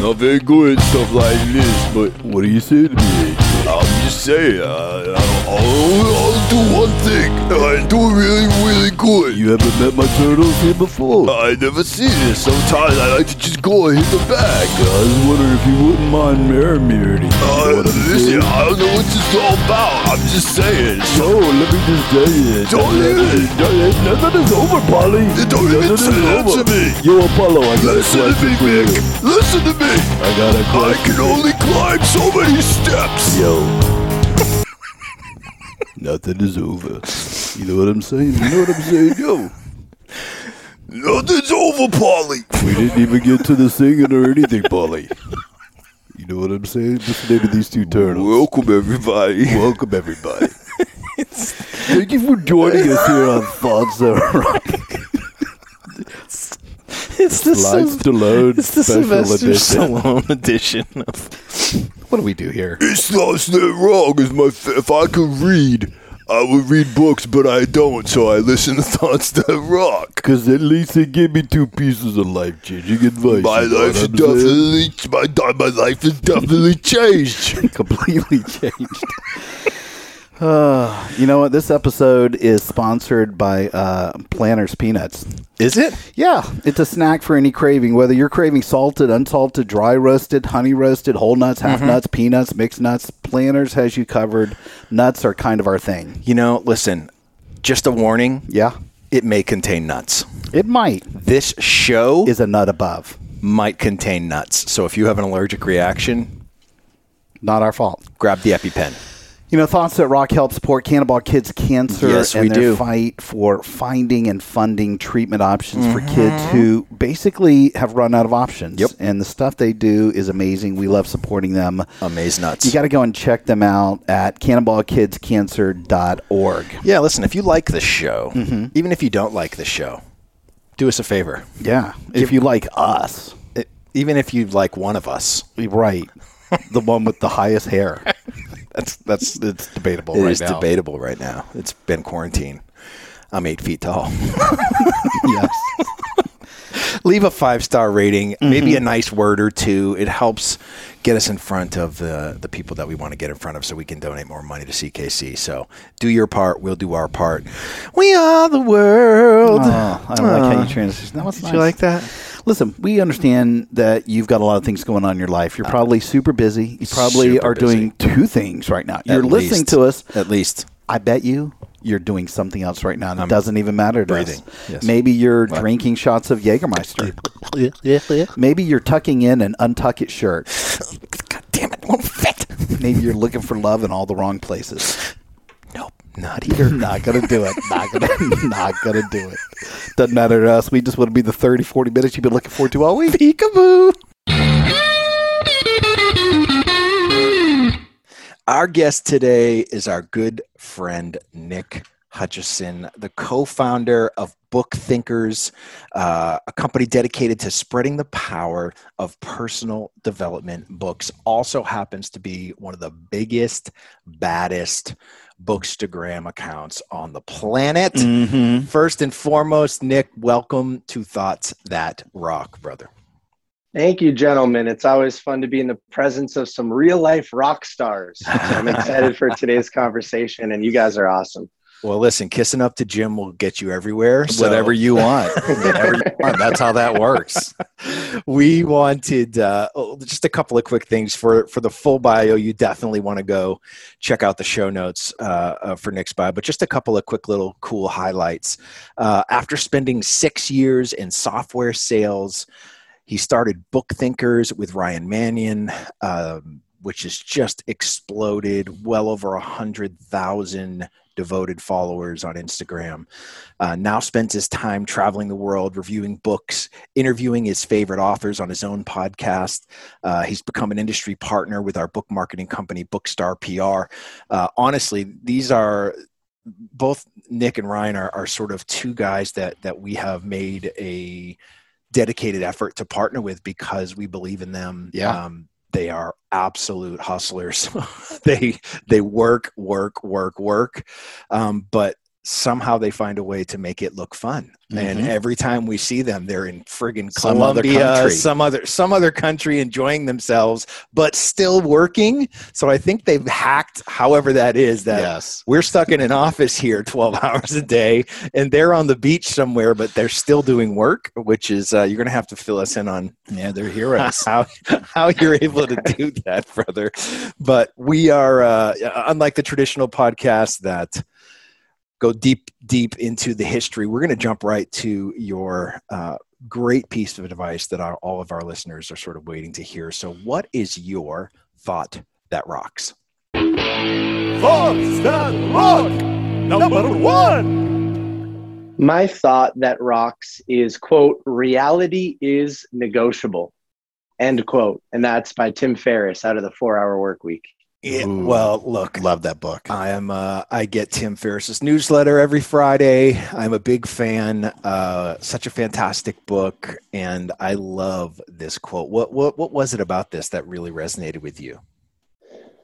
Not very good stuff like this, but what do you say to me? I'm just saying, uh, I'll, I'll do one thing, and I do it really, really good. You haven't met my turtles here before? I never seen this. Sometimes I like to just go and hit the bag. I was wondering if you wouldn't mind marrying me or anything. Uh, listen, I don't know what this is all about. I'm just saying. So, let me just tell you. Don't even. Nothing is over, Polly. Don't even say that to me. Yo, Apollo, I got Listen a question to me, Mick. Listen to me. I got a question. I can only climb so many steps. Yo. Nothing is over. You know what I'm saying? You know what I'm saying? Yo. Nothing's over, Polly. We didn't even get to the singing or anything, Polly. You know what I'm saying? Just the name of these two turtles. Welcome, everybody. Welcome, everybody. Thank you for joining us here on Thoughts That Rock. It's the, Live Syl- Stallone it's the special Sylvester edition. Stallone edition of. What do we do here? It's not that wrong. Is my if I could read, I would read books, but I don't. So I listen to thoughts that rock. Because at least they give me two pieces of life changing advice. My you know life what is I'm definitely my my life has definitely changed. Completely changed. Uh, you know what? This episode is sponsored by uh, Planters Peanuts. Is it? Yeah, it's a snack for any craving, whether you're craving salted, unsalted, dry roasted, honey roasted, whole nuts, half nuts, peanuts, mixed nuts. Planters has you covered. Nuts are kind of our thing. You know, listen, just a warning. Yeah, It may contain nuts. it might This show is a nut above. might contain nuts. So if you have an allergic reaction, Not our fault. grab the EpiPen. You know, Thoughts that Rock helps support Cannonball Kids Cancer Yes, and we their do. fight for finding and funding treatment options for Mm-hmm. kids who basically have run out of options. Yep. And the stuff they do is amazing. We love supporting them. Amaze nuts. You got to go and check them out at cannonballkidscancer.org. yeah, listen, if you like the show, Mm-hmm. even if you don't like the show, do us a favor. Yeah. If you like us, It- even if you like one of us, right. the one with the highest hair. That's that's it's debatable it right is now. debatable right now. It's been quarantine. I'm eight feet tall. yes. leave a five star rating, maybe Mm-hmm. a nice word or two. It helps get us in front of the the people that we want to get in front of, so we can donate more money to CKC. So do your part, we'll do our part. We are the world. Oh, I don't like how you transition. That was Did nice. you like that? Listen, we understand that you've got a lot of things going on in your life. You're uh, probably super busy. You probably super are doing two things right now. You're At listening least. to us. At least. I bet you you're doing something else right now. And it doesn't even matter to breathing. us. Yes. Maybe you're drinking shots of Jägermeister. Maybe you're tucking in an untucked shirt. God damn it, it won't fit. Maybe you're looking for love in all the wrong places. Not here. not gonna do it. Not gonna, not gonna do it. Doesn't matter to us. We just want to be the 30, 40 minutes you've been looking forward to all week. Peekaboo. Our guest today is our good friend Nick Hutchison, the co-founder of Book Thinkers, uh, a company dedicated to spreading the power of personal development books. Also happens to be one of the biggest, baddest bookstagram accounts on the planet. Mm-hmm. First and foremost, Nick, welcome to Thoughts That Rock, brother. Thank you, gentlemen. It's always fun to be in the presence of some real life rock stars. So I'm excited for today's conversation, and you guys are awesome. Well, listen, kissing up to Jim will get you everywhere. So Whatever you want. Whatever you want. That's how that works. we wanted uh, oh, just a couple of quick things for for the full bio. You definitely want to go check out the show notes uh, uh, for Nick's bio, but just a couple of quick little cool highlights. Uh, after spending six years in software sales, he started Book Thinkers with Ryan Mannion. Um, which has just exploded well over a hundred thousand devoted followers on Instagram. Uh, now spends his time traveling the world, reviewing books, interviewing his favorite authors on his own podcast. Uh, he's become an industry partner with our book marketing company, Bookstar PR. Uh, honestly, these are both Nick and Ryan are, are sort of two guys that that we have made a dedicated effort to partner with because we believe in them. Yeah. Um, they are absolute hustlers. they they work, work, work, work, um, but somehow they find a way to make it look fun. And Mhm. every time we see them, they're in friggin' Some other Colombia, country. some other some other country, enjoying themselves, but still working. So I think they've hacked, however that is, that yes. we're stuck in an office here 12 hours a day and they're on the beach somewhere but they're still doing work which is uh, you're going to have to fill us in on Yeah, they're heroes. how, how you're able to do that brother but we are uh, unlike the traditional podcast that go deep deep into the history we're going to jump right to your uh, great piece of advice that our, all of our listeners are sort of waiting to hear so what is your thought that rocks Thoughts that rock! Number one! My thought that rocks is quote, reality is negotiable. End quote. And that's by Tim Ferriss out of the four hour work week. Yeah, Ooh. well, look, Love that book. I am. Uh, I get Tim Ferriss's newsletter every Friday. I'm a big fan. Uh, such a fantastic book, and I love this quote. What what what was it about this that really resonated with you?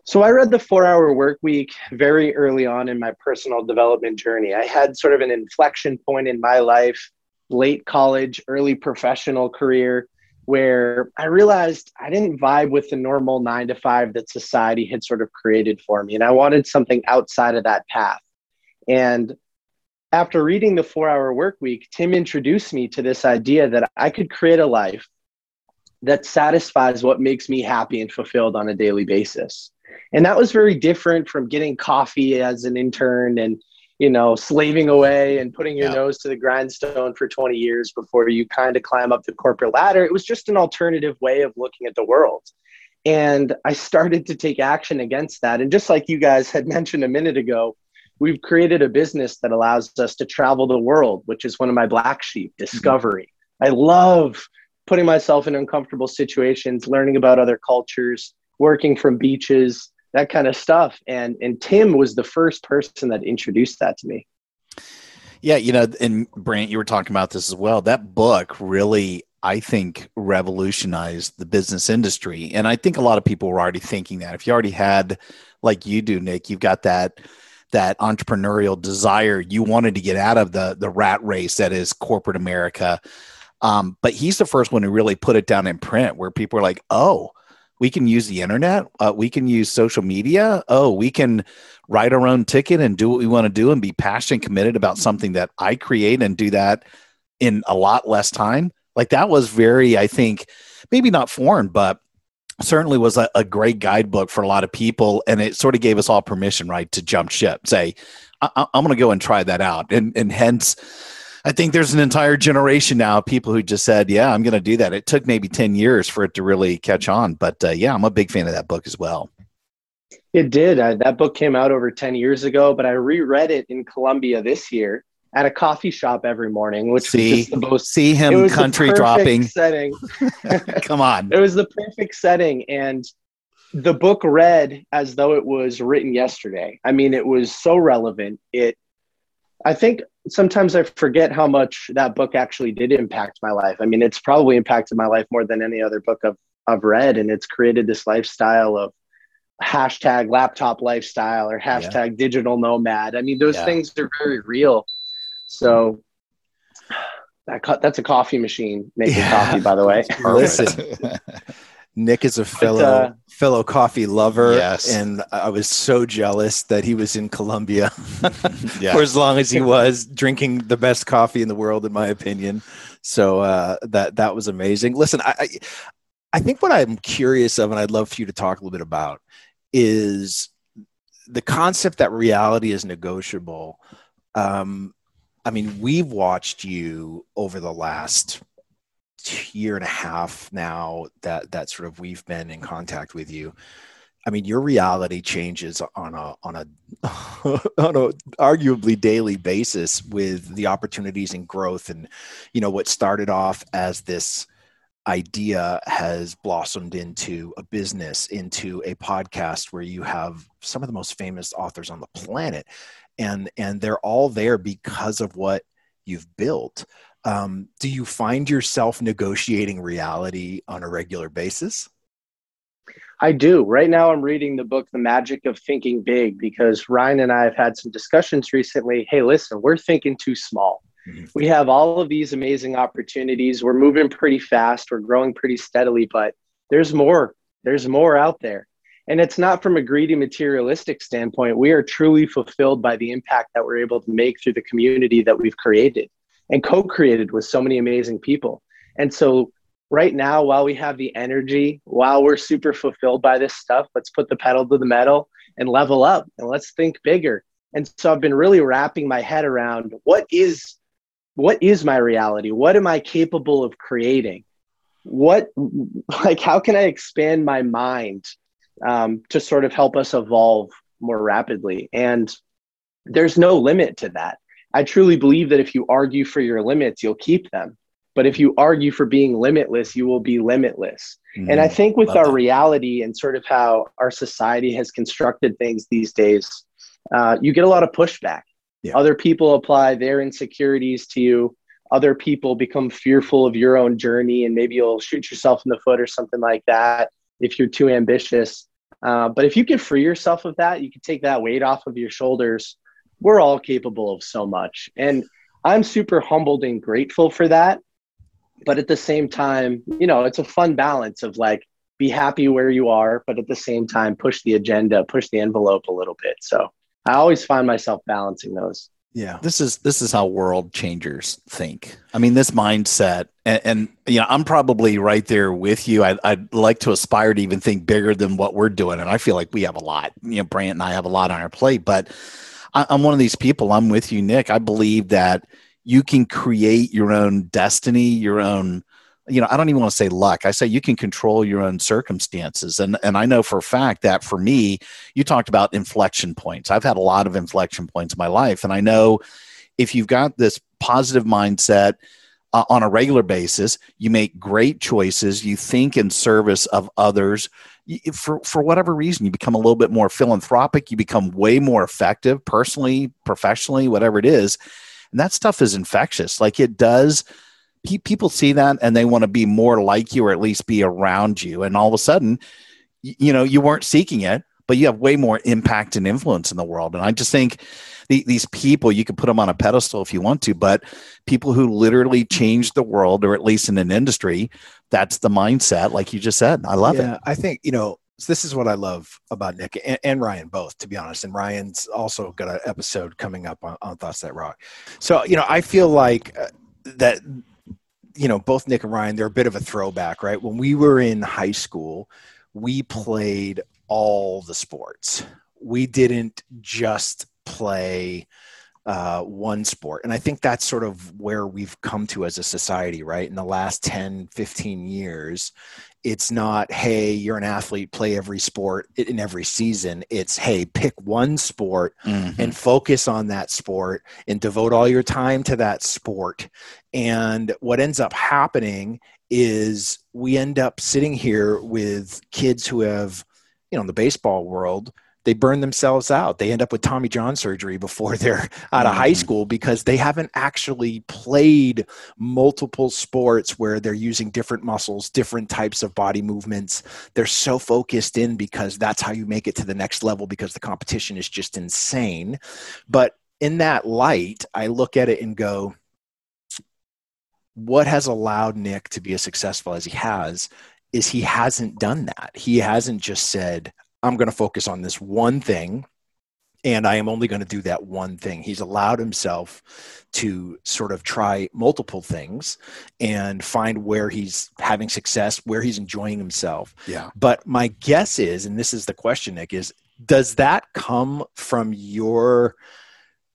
So I read the four hour work week very early on in my personal development journey. I had sort of an inflection point in my life, late college, early professional career, where I realized I didn't vibe with the normal nine to five that society had sort of created for me. And I wanted something outside of that path. And after reading the four hour work week, Tim introduced me to this idea that I could create a life that satisfies what makes me happy and fulfilled on a daily basis and that was very different from getting coffee as an intern and you know slaving away and putting your Yeah. nose to the grindstone for 20 years before you kind of climb up the corporate ladder it was just an alternative way of looking at the world. And i started to take action against that. And just like you guys had mentioned a minute ago we've created a business that allows us to travel the world which is one of my black sheep mm-hmm. discovery. I love putting myself in uncomfortable situations learning about other cultures working from beaches, that kind of stuff. And and Tim was the first person that introduced that to me. Yeah, you know, and Brant, you were talking about this as well. That book really, I think, revolutionized the business industry. And I think a lot of people were already thinking that. If you already had, like you do, Nick, you've got that that entrepreneurial desire. You wanted to get out of the the rat race that is corporate America. Um, but he's the first one who really put it down in print where people are like, oh, we can use the internet. Uh, we can use social media. Oh, we can write our own ticket and do what we want to do and be passionate, committed about something that I create and do that in a lot less time. Like that was very, I think, maybe not foreign, but certainly was a, a great guidebook for a lot of people. And it sort of gave us all permission, right, to jump ship, say, I- I'm going to go and try that out. And, and hence, I think there's an entire generation now of people who just said, "Yeah, I'm going to do that." It took maybe ten years for it to really catch on, but uh, yeah, I'm a big fan of that book as well. It did. Uh, that book came out over 10 years ago, but I reread it in Colombia this year at a coffee shop every morning, which See, was most see him country dropping. setting. Come on, It was the perfect setting. And the book read as though it was written yesterday. I mean, it was so relevant. It, I think sometimes I forget how much that book actually did impact my life. I mean, it's probably impacted my life more than any other book I've, I've read. And it's created this lifestyle of hashtag laptop lifestyle or hashtag digital nomad. I mean, those Yeah. things are very real. So that co- that's a coffee machine making Yeah. coffee, by the way. Listen, Nick is a fellow uh, fellow coffee lover, Yes. and I was so jealous that he was in Colombia Yeah. for as long as he was, drinking the best coffee in the world, in my opinion. So uh, that that was amazing. Listen, I, I I think what I'm curious of, and I'd love for you to talk a little bit about, is the concept that reality is negotiable. Um, I mean, we've watched you over the last year and a half now that that sort of we've been in contact with you I mean, your reality changes on a on a on a arguably daily basis with the opportunities and growth, and you know what started off as this idea has blossomed into a business, into a podcast where you have some of the most famous authors on the planet, and and they're all there because of what you've built. Um, do you find yourself negotiating reality on a regular basis? I do. Right now, I'm reading the book, The Magic of Thinking Big, because Ryan and I have had some discussions recently. Hey, listen, we're thinking too small. Mm-hmm. We have all of these amazing opportunities. We're moving pretty fast. We're growing pretty steadily, but there's more. There's more out there. And it's not from a greedy materialistic standpoint. We are truly fulfilled by the impact that we're able to make through the community that we've created and co created with so many amazing people. And so right now, while we have the energy, while we're super fulfilled by this stuff, let's put the pedal to the metal and level up and let's think bigger. And so I've been really wrapping my head around what is what is my reality? What am I capable of creating? What like how can I expand my mind um, to sort of help us evolve more rapidly? And there's no limit to that. I truly believe that if you argue for your limits, you'll keep them. But if you argue for being limitless, you will be limitless. Mm-hmm. And I think with our that. reality and sort of how our society has constructed things these days, uh, you get a lot of pushback. Yeah. Other people apply their insecurities to you. Other people become fearful of your own journey, and maybe you'll shoot yourself in the foot or something like that if you're too ambitious. Uh, but if you can free yourself of that, you can take that weight off of your shoulders. We're all capable of so much. And I'm super humbled and grateful for that but at the same time, you know, it's a fun balance of like be happy where you are, but at the same time push the agenda, push the envelope a little bit. So I always find myself balancing those. Yeah. This is this is how world changers think. I mean, this mindset and, and you know, I'm probably right there with you. I, would like to aspire to even think bigger than what we're doing. And I feel like we have a lot, you know, Brant and I have a lot on our plate, but I, I'm one of these people. I'm with you, Nick. I believe that you can create your own destiny, your own you know, I don't even want to say luck. I say you can control your own circumstances. And and I know for a fact that for me, you talked about inflection points. I've had a lot of inflection points in my life and I know if you've got this positive mindset uh, on a regular basis, you make great choices, you think in service of others, for for whatever reason you become a little bit more philanthropic, you become way more effective personally, professionally, whatever it is and that stuff is infectious. Like it does, pe- people see that and they want to be more like you or at least be around you. And all of a sudden, you know, you weren't seeking it, but you have way more impact and influence in the world. And I just think the, these people, you can put them on a pedestal if you want to, but people who literally change the world, or at least in an industry, that's the mindset, like you just said. I love yeah, it. I think, you know, this is what I love about Nick and, and, Ryan both, to be honest. And Ryan's also got an episode coming up on, on Thoughts That Rock. So you know, I feel like uh, that. You know, both Nick and Ryan, they're a bit of a throwback, right? When we were in high school, we played all the sports. We didn't just play uh, one sport. And I think that's sort of where we've come to as a society, right? In the last 10, 15 years, it's not, hey, you're an athlete, play every sport in every season. It's, hey, pick one sport mm-hmm. and focus on that sport and devote all your time to that sport. And what ends up happening is we end up sitting here with kids who have, you know, in the baseball world, they burn themselves out. They end up with Tommy John surgery before they're out of high mm-hmm. school because they haven't actually played multiple sports where they're using different muscles, different types of body movements. They're so focused in because that's how you make it to the next level because the competition is just insane. But in that light, I look at it and go, what has allowed Nick to be as successful as he has is he hasn't done that. He hasn't just said, I'm going to focus on this one thing and I am only going to do that one thing. He's allowed himself to sort of try multiple things and find where he's having success, where he's enjoying himself. Yeah. But my guess is, and this is the question, Nick, is does that come from your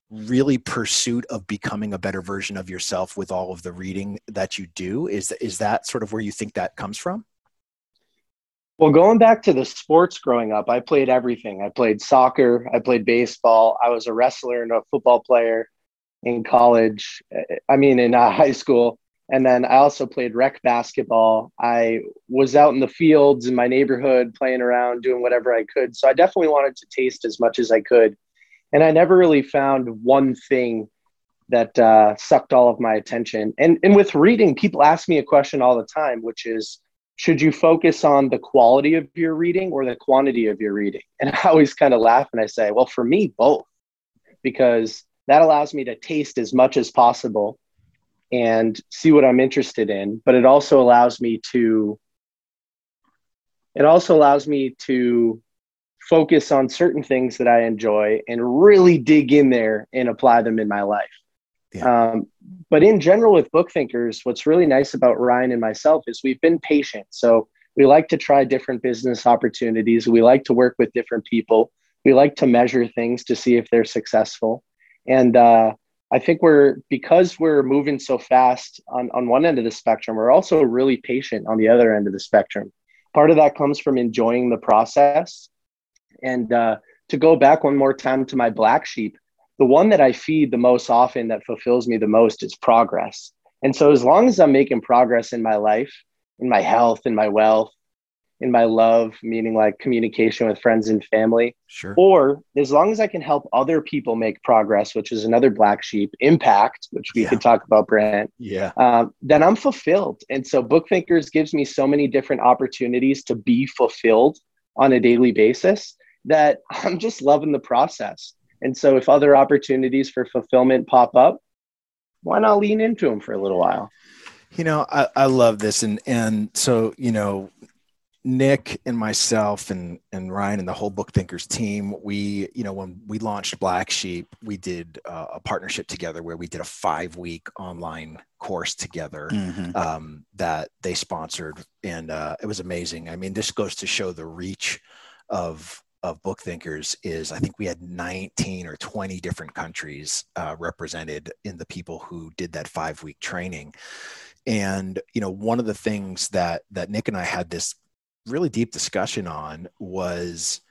really pursuit of becoming a better version of yourself with all of the reading that you do? Is is that sort of where you think that comes from? Well, going back to the sports growing up, I played everything. I played soccer, I played baseball, I was a wrestler and a football player in college. I mean, in uh, high school. And then I also played rec basketball. I was out in the fields in my neighborhood playing around, doing whatever I could. So I definitely wanted to taste as much as I could. And I never really found one thing that uh, sucked all of my attention. And, and with reading, people ask me a question all the time, which is, should you focus on the quality of your reading or the quantity of your reading? And I always kind of laugh and I say, well, for me, both, because that allows me to taste as much as possible and see what I'm interested in. But it also allows me to, it also allows me to focus on certain things that I enjoy and really dig in there and apply them in my life. Yeah. Um, but in general, with book thinkers, what's really nice about Ryan and myself is we've been patient. So we like to try different business opportunities. We like to work with different people. We like to measure things to see if they're successful. And uh, I think we're because we're moving so fast on, on one end of the spectrum, we're also really patient on the other end of the spectrum. Part of that comes from enjoying the process. And uh, to go back one more time to my black sheep, the one that I feed the most often that fulfills me the most is progress. And so, as long as I'm making progress in my life, in my health, in my wealth, in my love, meaning like communication with friends and family, sure. or as long as I can help other people make progress, which is another black sheep, impact, which we yeah. could talk about, Brant. Yeah. Um, then I'm fulfilled. And so, Book Thinkers gives me so many different opportunities to be fulfilled on a daily basis that I'm just loving the process. And so if other opportunities for fulfillment pop up, why not lean into them for a little while? You know, I, I love this. And, and so, you know, Nick and myself and, and Ryan and the whole Book Thinkers team, we, you know, when we launched Black Sheep, we did uh, a partnership together where we did a five week online course together mm-hmm. um, that they sponsored. And uh, it was amazing. I mean, this goes to show the reach of of book thinkers is I think we had 19 or 20 different countries uh, represented in the people who did that five week training. And you know, one of the things that that Nick and I had this really deep discussion on was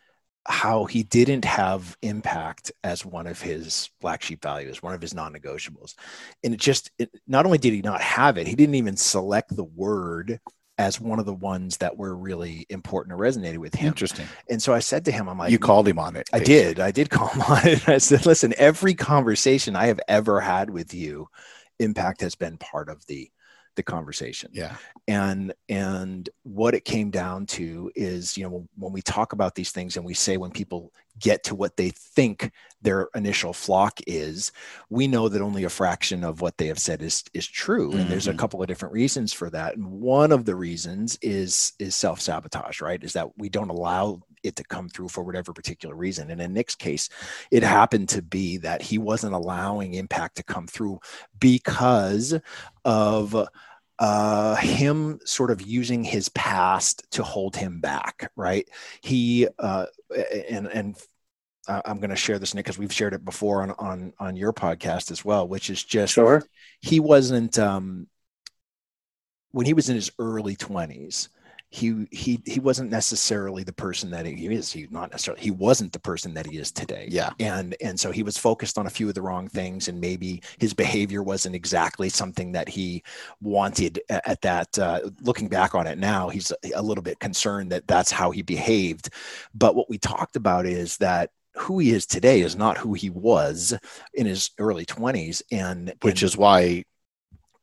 how he didn't have impact as one of his black sheep values, one of his non-negotiables. And it just it, not only did he not have it, he didn't even select the word as one of the ones that were really important or resonated with him. Interesting. And so I said to him, I'm like, You called him on it. I did. I did call him on it. I said, Listen, every conversation I have ever had with you, impact has been part of the the conversation. Yeah. And and what it came down to is, you know, when we talk about these things and we say when people get to what they think their initial flock is, we know that only a fraction of what they have said is is true. And mm-hmm. there's a mm-hmm. couple of different reasons for that. And one of the reasons is is self-sabotage, right? Is that we don't allow it to come through for whatever particular reason. And in Nick's case, it happened to be that he wasn't allowing impact to come through because of uh, him sort of using his past to hold him back, right? He uh, and and I'm going to share this, Nick, because we've shared it before on on on your podcast as well, which is just sure. he wasn't um, when he was in his early 20s he he he wasn't necessarily the person that he is he not necessarily he wasn't the person that he is today. Yeah. And and so he was focused on a few of the wrong things and maybe his behavior wasn't exactly something that he wanted at that uh, looking back on it now he's a little bit concerned that that's how he behaved. But what we talked about is that who he is today is not who he was in his early 20s and which and, is why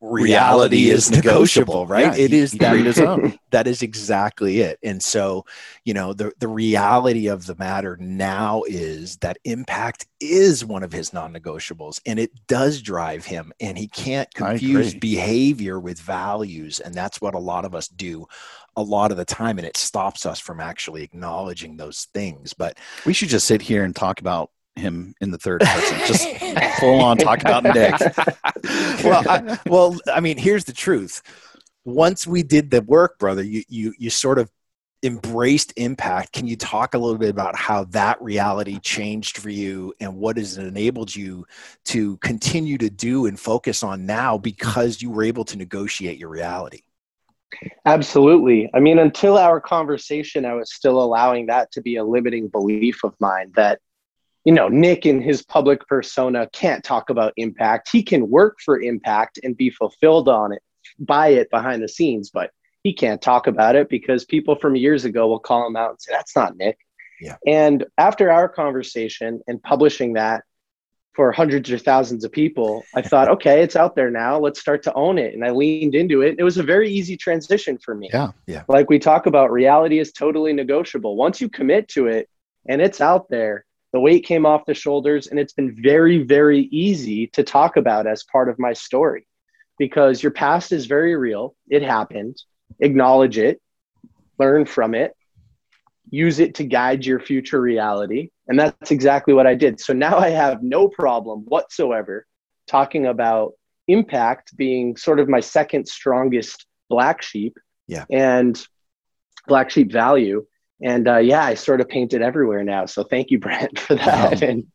reality is negotiable, right? Yeah, it is that, that is exactly it. And so, you know, the, the reality of the matter now is that impact is one of his non-negotiables and it does drive him and he can't confuse behavior with values. And that's what a lot of us do a lot of the time. And it stops us from actually acknowledging those things. But we should just sit here and talk about him in the third person. Just full on talk about Nick. well, I, well, I mean, here's the truth. Once we did the work, brother, you you you sort of embraced impact. Can you talk a little bit about how that reality changed for you and what has enabled you to continue to do and focus on now because you were able to negotiate your reality? Absolutely. I mean, until our conversation, I was still allowing that to be a limiting belief of mine that, you know, Nick in his public persona can't talk about impact. He can work for impact and be fulfilled on it, by it behind the scenes, but he can't talk about it because people from years ago will call him out and say, that's not Nick. Yeah. And after our conversation and publishing that, for hundreds or thousands of people, I thought, okay, it's out there now. Let's start to own it. And I leaned into it. It was a very easy transition for me. Yeah. Yeah. Like we talk about, reality is totally negotiable. Once you commit to it and it's out there, the weight came off the shoulders. And it's been very, very easy to talk about as part of my story because your past is very real. It happened. Acknowledge it, learn from it, use it to guide your future reality and that's exactly what I did. So now I have no problem whatsoever talking about impact being sort of my second strongest black sheep. Yeah. And black sheep value. And uh, yeah, I sort of paint it everywhere now. So thank you, Brent, for that. Wow. And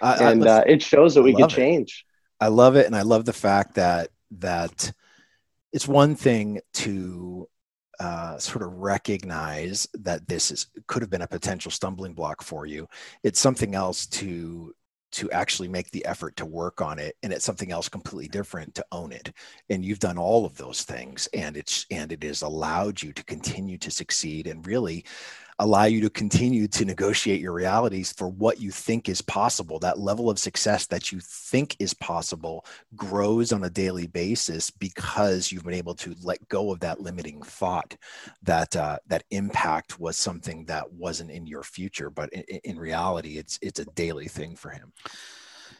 I, I- and uh, it shows that we can it. change. I love it, and I love the fact that that it's one thing to uh, sort of recognize that this is could have been a potential stumbling block for you. It's something else to to actually make the effort to work on it and it's something else completely mm-hmm. different to own it. And you've done all of those things and it's and it has allowed you to continue to succeed and really allow you to continue to negotiate your realities for what you think is possible. That level of success that you think is possible grows on a daily basis because you've been able to let go of that limiting thought that uh, that impact was something that wasn't in your future but in, in reality it's it's a daily thing for him.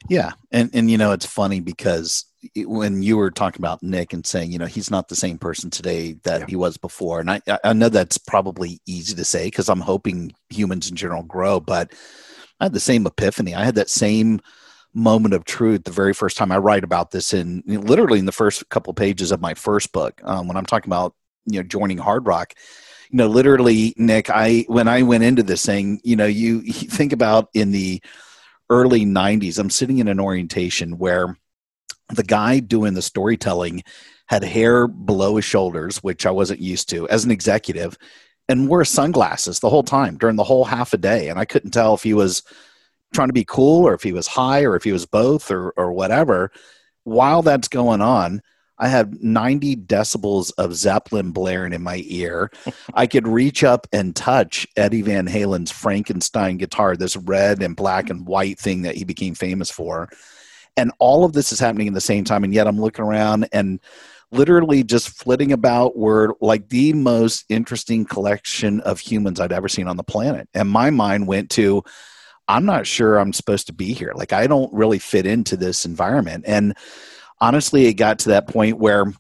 Yeah, and and you know it's funny because it- when you were talking about Nick and saying you know he's not the same person today that Yeah. he was before, and I I- I know that's probably easy to say because I'm hoping humans in general grow, but I had the same epiphany. I had that same moment of truth the very first time I write about this in literally in the first couple pages of my first book um, when I'm talking about you know joining Hard Rock. You know, literally, Nick. I when I went into this thing, you know, you, you think about in the early 90s i'm sitting in an orientation where the guy doing the storytelling had hair below his shoulders which i wasn't used to as an executive and wore sunglasses the whole time during the whole half a day and i couldn't tell if he was trying to be cool or if he was high or if he was both or or whatever while that's going on i had 90 decibels of zeppelin blaring in my ear I could reach up and touch Eddie Van Halen's Frankenstein guitar, this red and black and white thing that he became famous for. And all of this is happening in the same time. And yet I'm looking around and literally just flitting about were like the most interesting collection of humans I'd ever seen on the planet. And my mind went to, I'm not sure I'm supposed to be here. Like, I don't really fit into this environment. And honestly, it got to that point where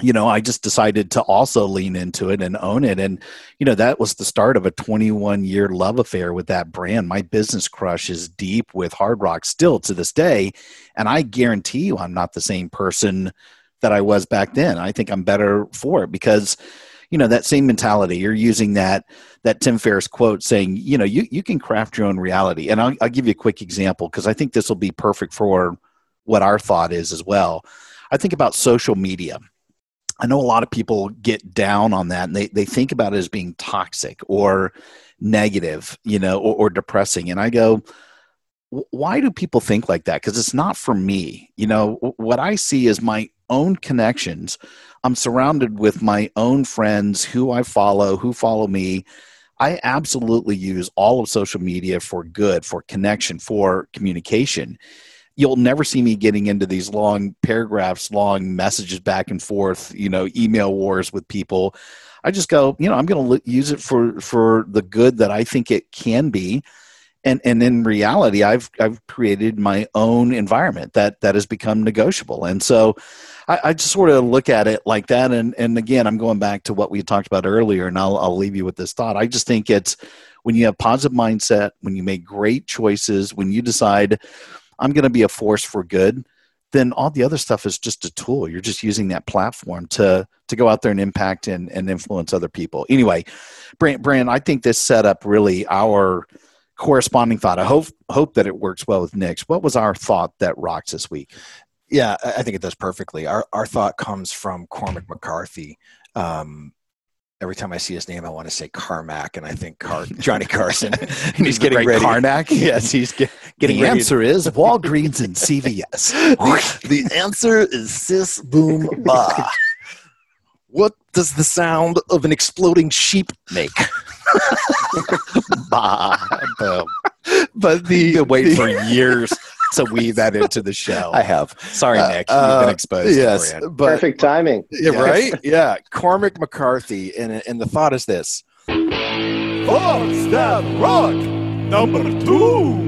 you know, I just decided to also lean into it and own it. And, you know, that was the start of a 21 year love affair with that brand. My business crush is deep with Hard Rock still to this day. And I guarantee you, I'm not the same person that I was back then. I think I'm better for it because, you know, that same mentality, you're using that, that Tim Ferriss quote saying, you know, you, you can craft your own reality. And I'll, I'll give you a quick example because I think this will be perfect for what our thought is as well. I think about social media. I know a lot of people get down on that and they, they think about it as being toxic or negative, you know, or, or depressing. And I go, why do people think like that? Because it's not for me. You know, what I see is my own connections. I'm surrounded with my own friends who I follow, who follow me. I absolutely use all of social media for good, for connection, for communication you'll never see me getting into these long paragraphs, long messages back and forth, you know, email wars with people. I just go, you know, I'm going to use it for for the good that I think it can be. And and in reality, I've I've created my own environment that that has become negotiable. And so I, I just sort of look at it like that. And and again, I'm going back to what we talked about earlier, and I'll I'll leave you with this thought. I just think it's when you have positive mindset, when you make great choices, when you decide I'm going to be a force for good, then all the other stuff is just a tool. You're just using that platform to to go out there and impact and, and influence other people. Anyway, Brant, Brant, I think this set up really our corresponding thought. I hope hope that it works well with Nick's. What was our thought that rocks this week? Yeah, I think it does perfectly. Our our thought comes from Cormac McCarthy. Um, every time I see his name, I want to say Carmack, and I think Car- Johnny Carson. and he's getting ready. Carnac? Yes, he's get, getting the ready. answer is Walgreens and CVS. the, the answer is sis boom ba. What does the sound of an exploding sheep make? bah, boom. But the You've been waiting the- for years to weave that into the show. I have. Sorry, Uh, Nick. uh, You've been exposed. Yes, but Perfect timing. Yeah, right? Yeah. Cormac McCarthy. And, and the thought is this Fox that rock. Number two.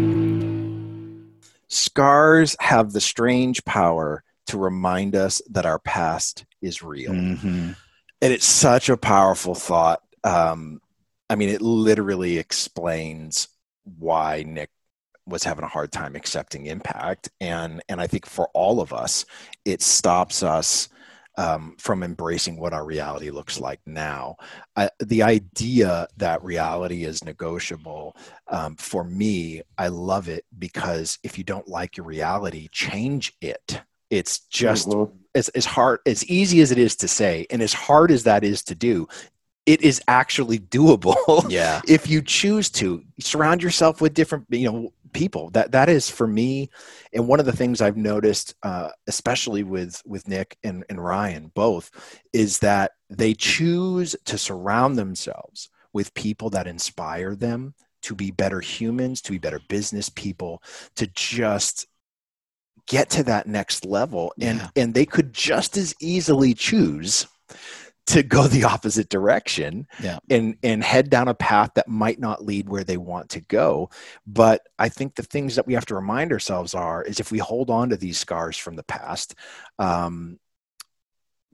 scars have the strange power to remind us that our past is real. Mhm. And it's such a powerful thought. Um, I mean, it literally explains why Nick was having a hard time accepting impact. And, and I think for all of us, it stops us um, from embracing what our reality looks like now. I, the idea that reality is negotiable, um, for me, I love it because if you don't like your reality, change it. It's just Mhm. as, as hard as easy as it is to say and as hard as that is to do it is actually doable Yeah. if you choose to surround yourself with different you know people that that is for me and one of the things i've noticed uh, especially with with nick and, and ryan both is that they choose to surround themselves with people that inspire them to be better humans to be better business people to just get to that next level and Yeah. and they could just as easily choose to go the opposite direction Yeah. and and head down a path that might not lead where they want to go but i think the things that we have to remind ourselves are is if we hold on to these scars from the past um,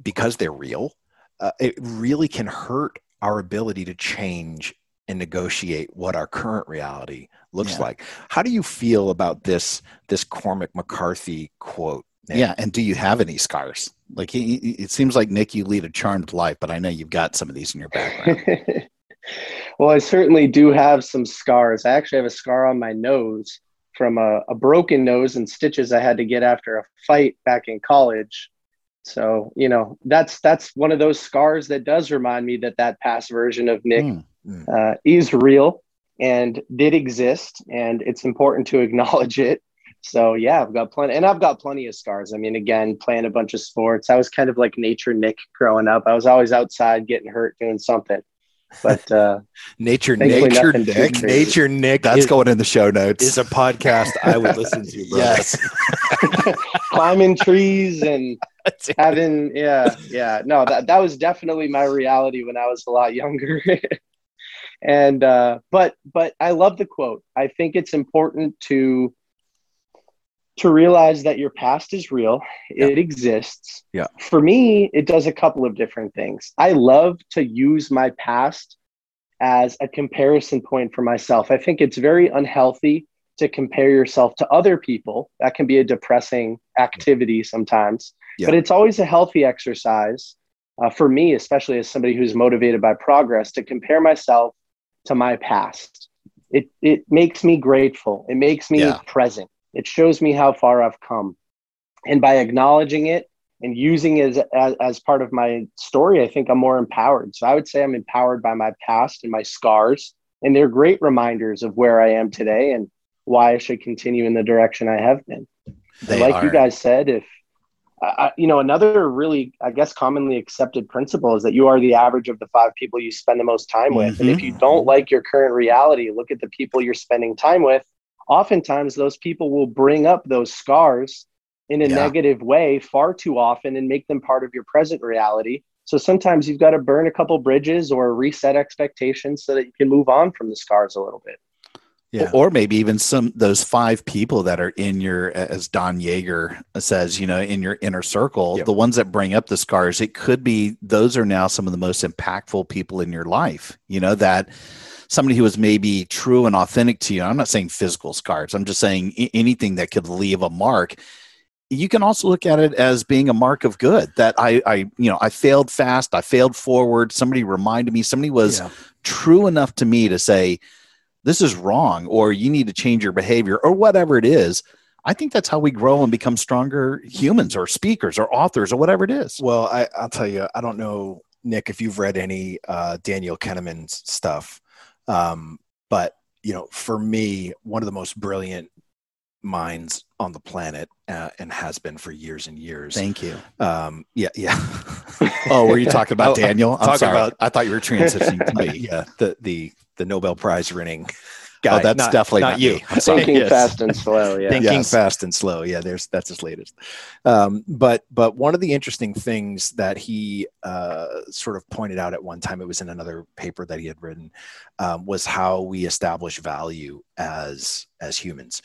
because they're real uh, it really can hurt our ability to change and negotiate what our current reality looks Yeah. like how do you feel about this this cormac mccarthy quote Nick? Yeah. And do you have any scars? Like, he, it seems like Nick, you lead a charmed life, but I know you've got some of these in your background. well, I certainly do have some scars. I actually have a scar on my nose from a, a broken nose and stitches I had to get after a fight back in college. So, you know, that's that's one of those scars that does remind me that that past version of Nick Hmm. uh, is real and did exist, and it's important to acknowledge it. So yeah, I've got plenty, and I've got plenty of scars. I mean, again, playing a bunch of sports. I was kind of like nature Nick growing up. I was always outside getting hurt doing something. But uh, nature nature nick nature nick That's is, going in the show notes. is a podcast i would listen to bro. yes. climbing trees and having yeah yeah no that, that was definitely my reality when i was a lot younger and uh but but i love the quote i think it's important to to realize that your past is real it exists. Yeah. for me it does a couple of different things. I love to use my past as a comparison point for myself. I think it's very unhealthy to compare yourself to other people. That can be a depressing activity sometimes Yeah. but it's always a healthy exercise uh, for me especially as somebody who's motivated by progress to compare myself to my past. It it makes me grateful. It makes me Yeah. present it shows me how far i've come. And by acknowledging it and using it as, as, as part of my story i think i'm more empowered. So i would say i'm empowered by my past and my scars and they're great reminders of where i am today and why i should continue in the direction i have been. Like you guys said if you know another really i guess commonly accepted principle is that you are the average of the five people you spend the most time with. And if mm-hmm. you don't like your current reality look at the people you're spending time with oftentimes those people will bring up those scars in a Yeah. negative way far too often and make them part of your present reality so sometimes you've got to burn a couple bridges or reset expectations so that you can move on from the scars a little bit Yeah. Or maybe even some those five people that are in your, as Don Yaeger says, you know, in your inner circle, Yep. the ones that bring up the scars, it could be those are now some of the most impactful people in your life. You know, that somebody who is maybe true and authentic to you. I'm not saying physical scars. I'm just saying anything that could leave a mark. You can also look at it as being a mark of good that I, I, you know, I failed fast. I failed forward. Somebody reminded me. Somebody was Yeah. true enough to me to say, this is wrong or you need to change your behavior or whatever it is I think that's how we grow and become stronger humans or speakers or authors or whatever it is. Well, I, I'll tell you, I don't know, Nick, if you've read any uh, Daniel Kahneman's stuff, um, but you know, for me, one of the most brilliant minds on the planet uh, and has been for years and years. Thank you. Um, yeah, yeah. Oh, were you talking about Oh, Daniel? I'm sorry. about- I thought you were transitioning to me. yeah, the the the Nobel Prize winning guy. Oh, that's Not- definitely not not you. Thinking Yes. fast and slow. Yeah. thinking Yes. fast and slow yeah there's that's his latest um, but but one of the interesting things that he uh, sort of pointed out at one time it was in another paper that he had written um, was how we establish value as as humans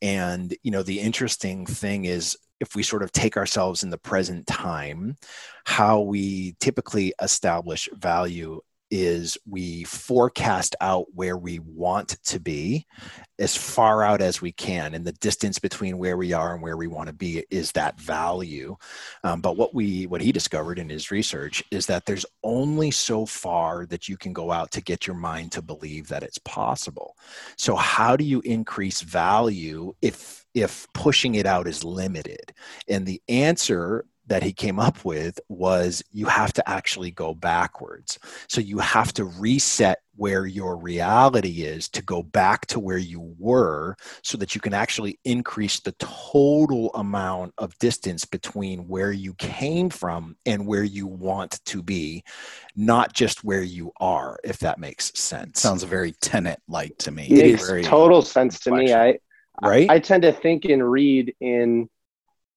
and you know the interesting thing is if we sort of take ourselves in the present time how we typically establish value is we forecast out where we want to be as far out as we can and the distance between where we are and where we want to be is that value. Um, but what we what he discovered in his research is that there's only so far that you can go out to get your mind to believe that it's possible. So how do you increase value if if pushing it out is limited? And the answer that he came up with was you have to actually go backwards. So you have to reset where your reality is to go back to where you were so that you can actually increase the total amount of distance between where you came from and where you want to be, not just where you are, if that makes sense. Sounds very tenant like to me. Makes total sense to me. I right? I tend to think and read in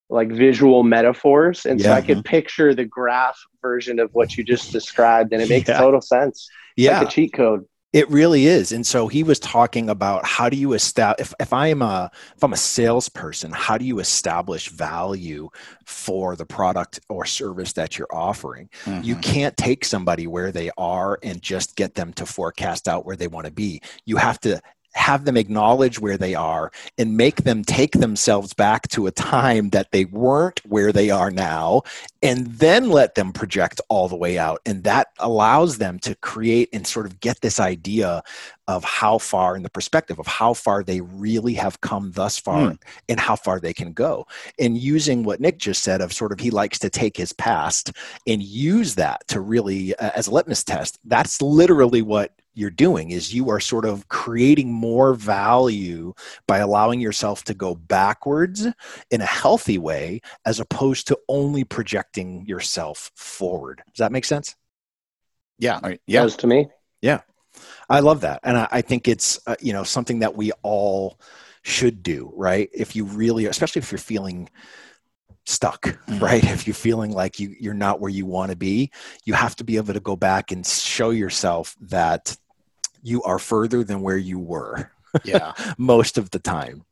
like visual metaphors, and so I could picture the graph version of what you just described, and it makes Yeah. total sense. It's yeah. like a cheat code. It really is. And so he was talking about how do you establish if, if I am a if I'm a salesperson, how do you establish value for the product or service that you're offering? You Mhm. can't take somebody where they are and just get them to forecast out where they want to be. You have to have them acknowledge where they are and make them take themselves back to a time that they weren't where they are now and then let them project all the way out and that allows them to create and sort of get this idea of how far in the perspective of how far they really have come thus far Hmm. and how far they can go and using what nick just said of sort of he likes to take his past and use that to really uh, as a litmus test that's literally what you're doing is you are sort of creating more value by allowing yourself to go backwards in a healthy way as opposed to only projecting yourself forward does that make sense Yeah. all right, Yeah. Does to me. Yeah i love that, and I, I think it's uh, you know something that we all should do, right? If you really, especially if you're feeling stuck, Mhm. right? If you're feeling like you you're not where you want to be, you have to be able to go back and show yourself that you are further than where you were Yeah. most of the time.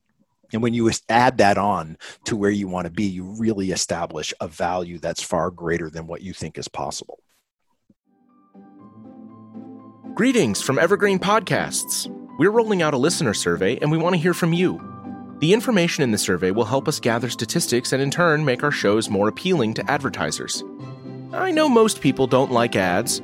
And when you add that on to where you want to be, you really establish a value that's far greater than what you think is possible. Greetings from Evergreen Podcasts. We're rolling out a listener survey and we want to hear from you. The information in the survey will help us gather statistics and in turn make our shows more appealing to advertisers. I know most people don't like ads,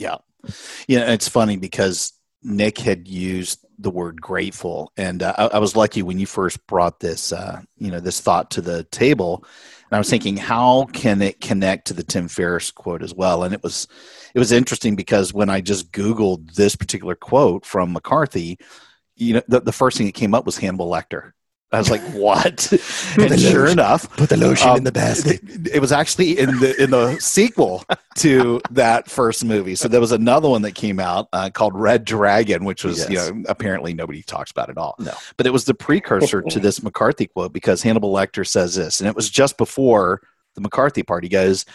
Yeah. Yeah. It's funny because Nick had used the word grateful. And uh, I, I was lucky when you first brought this, uh, you know, this thought to the table. And I was thinking, how can it connect to the Tim Ferriss quote as well? And it was, it was interesting because when I just Googled this particular quote from McCarthy, you know, the, the first thing that came up was Hannibal Lecter. I was like, "What?" and sure enough, Put the lotion um, in the basket. It, it was actually in the in the sequel to that first movie. So there was another one that came out uh, called Red Dragon, which was you know apparently nobody talks about at all. No. but it was the precursor to this McCarthy quote because Hannibal Lecter says this, and it was just before the McCarthy part. He goes,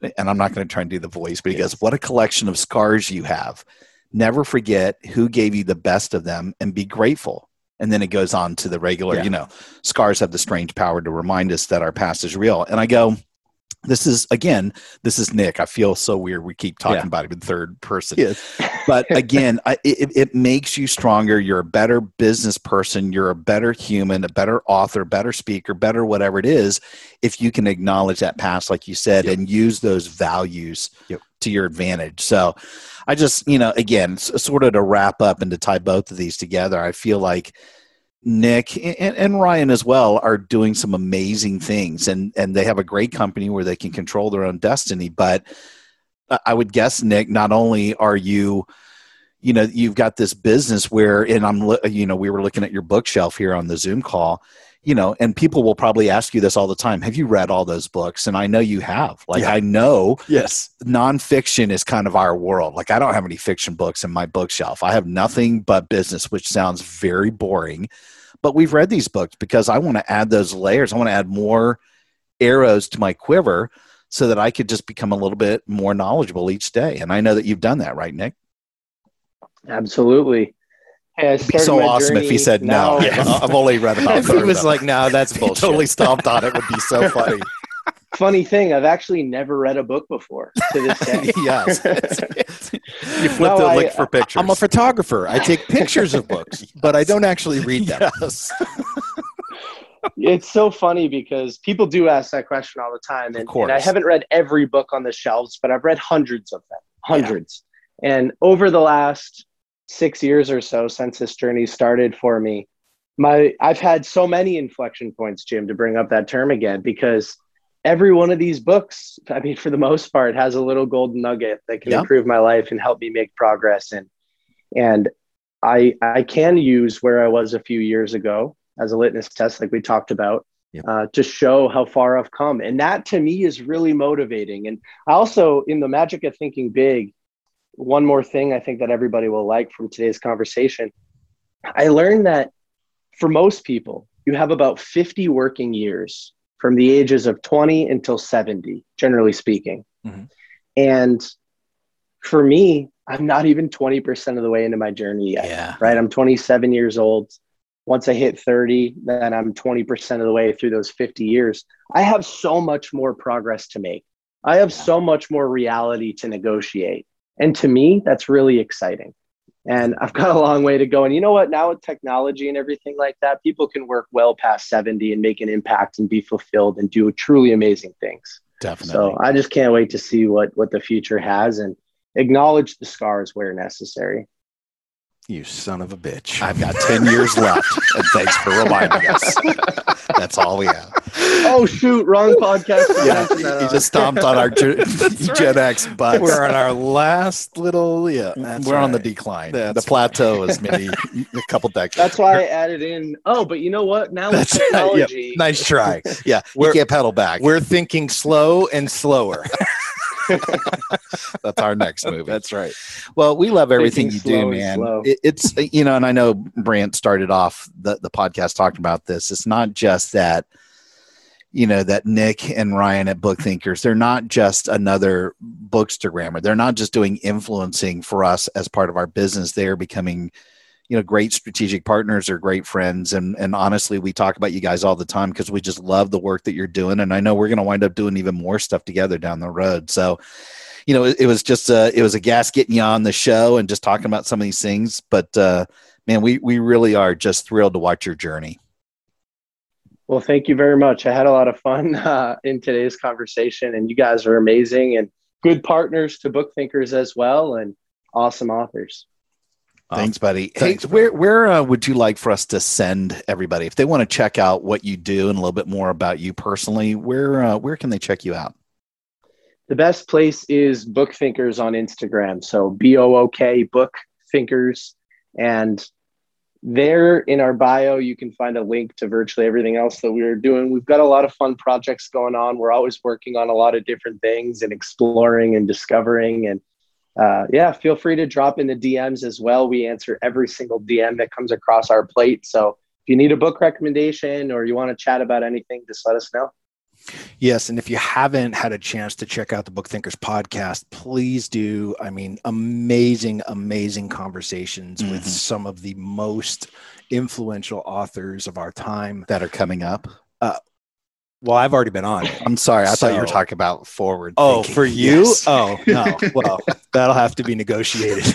and I'm not going to try and do the voice, but he goes, "What a collection of scars you have. Never forget who gave you the best of them, and be grateful." And then it goes on to the regular Yeah. you know scars have the strange power to remind us that our past is real and i go this is again this is nick. I feel so weird. We keep talking Yeah. about it in third person. Yes. but again I, it, it makes you stronger. You're a better business person. You're a better human a better author better speaker better whatever it is if you can acknowledge that past like you said and use those values Yep. to your advantage. So i just you know again sort of to wrap up and to tie both of these together i feel like Nick and, and Ryan as well are doing some amazing things, and and they have a great company where they can control their own destiny. But I- would guess, Nick, not only are you, you know, you've got this business where, and I'm, you know, we were looking at your bookshelf here on the Zoom call, you know, and people will probably ask you this all the time. Have you read all those books? And I know you have. Like Yeah. I know Yes. nonfiction is kind of our world. Like I don't have any fiction books in my bookshelf. I have nothing but business, which sounds very boring. But we've read these books because I want to add those layers. I want to add more arrows to my quiver so that I could just become a little bit more knowledgeable each day. And I know that you've done that, right, Nick? Absolutely. It'd be so awesome if he said no. now- I've only read about. If he was like, no, that's bullshit. totally stomped on it. Would be so funny. Funny thing, I've actually never read a book before to this day. yes, you flipped No, the I- link for pictures. I'm a photographer. I take pictures of books, but I don't actually read them. Yes. it's so funny because people do ask that question all the time. And, course. and I haven't read every book on the shelves, but I've read hundreds of them, hundreds. And over the last six years or so since this journey started for me, my I've had so many inflection points, Jim, to bring up that term again, because every one of these books, I mean, for the most part, has a little golden nugget that can Yeah. improve my life and help me make progress. And and I I can use where I was a few years ago as a litmus test, like we talked about, Yep. uh, to show how far I've come. And that to me is really motivating. And I also, in the magic of thinking big, one more thing I think that everybody will like from today's conversation. I learned that for most people, you have about 50 working years from the ages of 20 until 70, generally speaking. Mhm. And for me, I'm not even 20% of the way into my journey yet Yeah. right? I'm 27 years old. Once I hit 30, then I'm 20% of the way through those 50 years. I have so much more progress to make. I have so much more reality to negotiate. And to me, that's really exciting. And I've got a long way to go. And you know what? Now with technology and everything like that, people can work well past 70 and make an impact and be fulfilled and do truly amazing things. Definitely. So I just can't wait to see what what the future has and acknowledge the scars where necessary. You son of a bitch. I've got 10 years left. And thanks for reminding us. That's all we have. Oh shoot, wrong podcast. Yeah, you just stomped on our Gen, Gen X butts. We're on our last little, yeah. We're on the decline. That's the plateau is maybe a couple decades. That's why I added in. Oh, but you know what? Now with That's right. Yep. technology, Nice try. Yeah, We're- can't pedal back. We're thinking slow and slower. That's our next movie. That's right. Well, we love everything you Thinking do, slow and man. It, it's you know, and I know Brant started off the the podcast talking about this. It's not just that you know that Nick and Ryan at Book Thinkers. They're not just another bookstagrammer. They're not just doing influencing for us as part of our business. They are becoming you know great strategic partners or great friends and and honestly we talk about you guys all the time because we just love the work that you're doing and i know we're going to wind up doing even more stuff together down the road so you know it, it was just a it was a gas getting you on the show and just talking about some of these things but uh man we we really are just thrilled to watch your journey Well, thank you very much. I had a lot of fun uh, in today's conversation, and you guys are amazing and good partners to book thinkers as well, and awesome authors. thanks buddy thanks, hey where where uh, would you like for us to send everybody if they want to check out what you do and a little bit more about you personally where uh, where can they check you out The best place is Book Thinkers on Instagram. So B O O K Book Thinkers. And there in our bio, you can find a link to virtually everything else that we're doing. We've got a lot of fun projects going on. We're always working on a lot of different things and exploring and discovering. And uh, yeah, feel free to drop in the DMs as well. We answer every single DM that comes across our plate. So if you need a book recommendation or you want to chat about anything, just let us know. Yes, and if you haven't had a chance to check out the Book Thinkers podcast, please do. I mean, amazing, amazing conversations with Mhm. some of the most influential authors of our time. that are coming up. Well, I've already been on it. I'm sorry, I thought you were talking about forward. Oh, thinking. for you? Yes. Oh, no. Well, that'll have to be negotiated.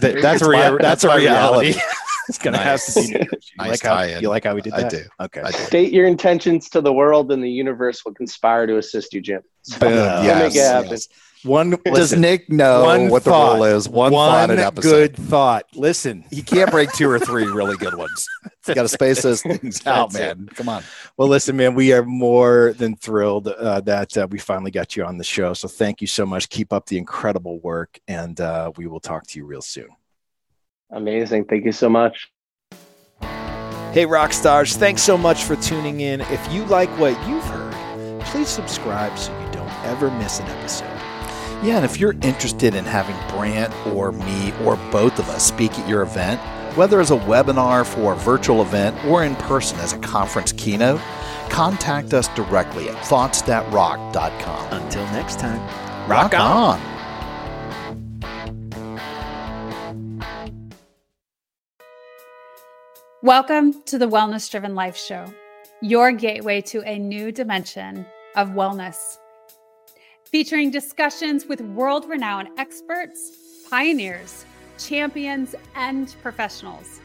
That- that's rea- my- that's, that's a reality. reality. it's gonna have to be. Nice. negotiated. You Nice like how tie-in. you like how we did that? I that? do. Okay. I do. State your intentions to the world, and the universe will conspire to assist you, Jim. Boom. Yes, make it happen. yes. One Does Nick know one what the thought. rule is? One, one thought an episode. good thought. Listen, He can't break two or three really good ones. You got to space those things out, That's it. man. Come on. Well, listen, man, we are more than thrilled uh, that uh, we finally got you on the show. So thank you so much. Keep up the incredible work, and uh, we will talk to you real soon. Amazing. Thank you so much. Hey, rock stars, thanks so much for tuning in. If you like what you've heard, please subscribe so you don't ever miss an episode. Yeah, and if you're interested in having Brant or me or both of us speak at your event, whether as a webinar for a virtual event or in person as a conference keynote, contact us directly at thoughtsthatrock.com. Until next time, Rock on. Welcome to the Wellness Driven Life Show, your gateway to a new dimension of wellness. Featuring discussions with world renowned experts, pioneers, champions, and professionals.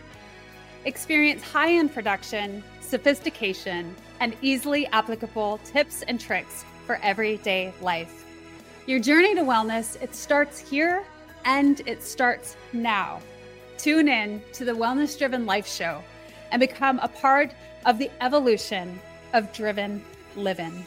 Experience high end production, sophistication, and easily applicable tips and tricks for everyday life. Your journey to wellness, it starts here and it starts now. Tune in to the Wellness Driven Life Show and become a part of the evolution of driven living.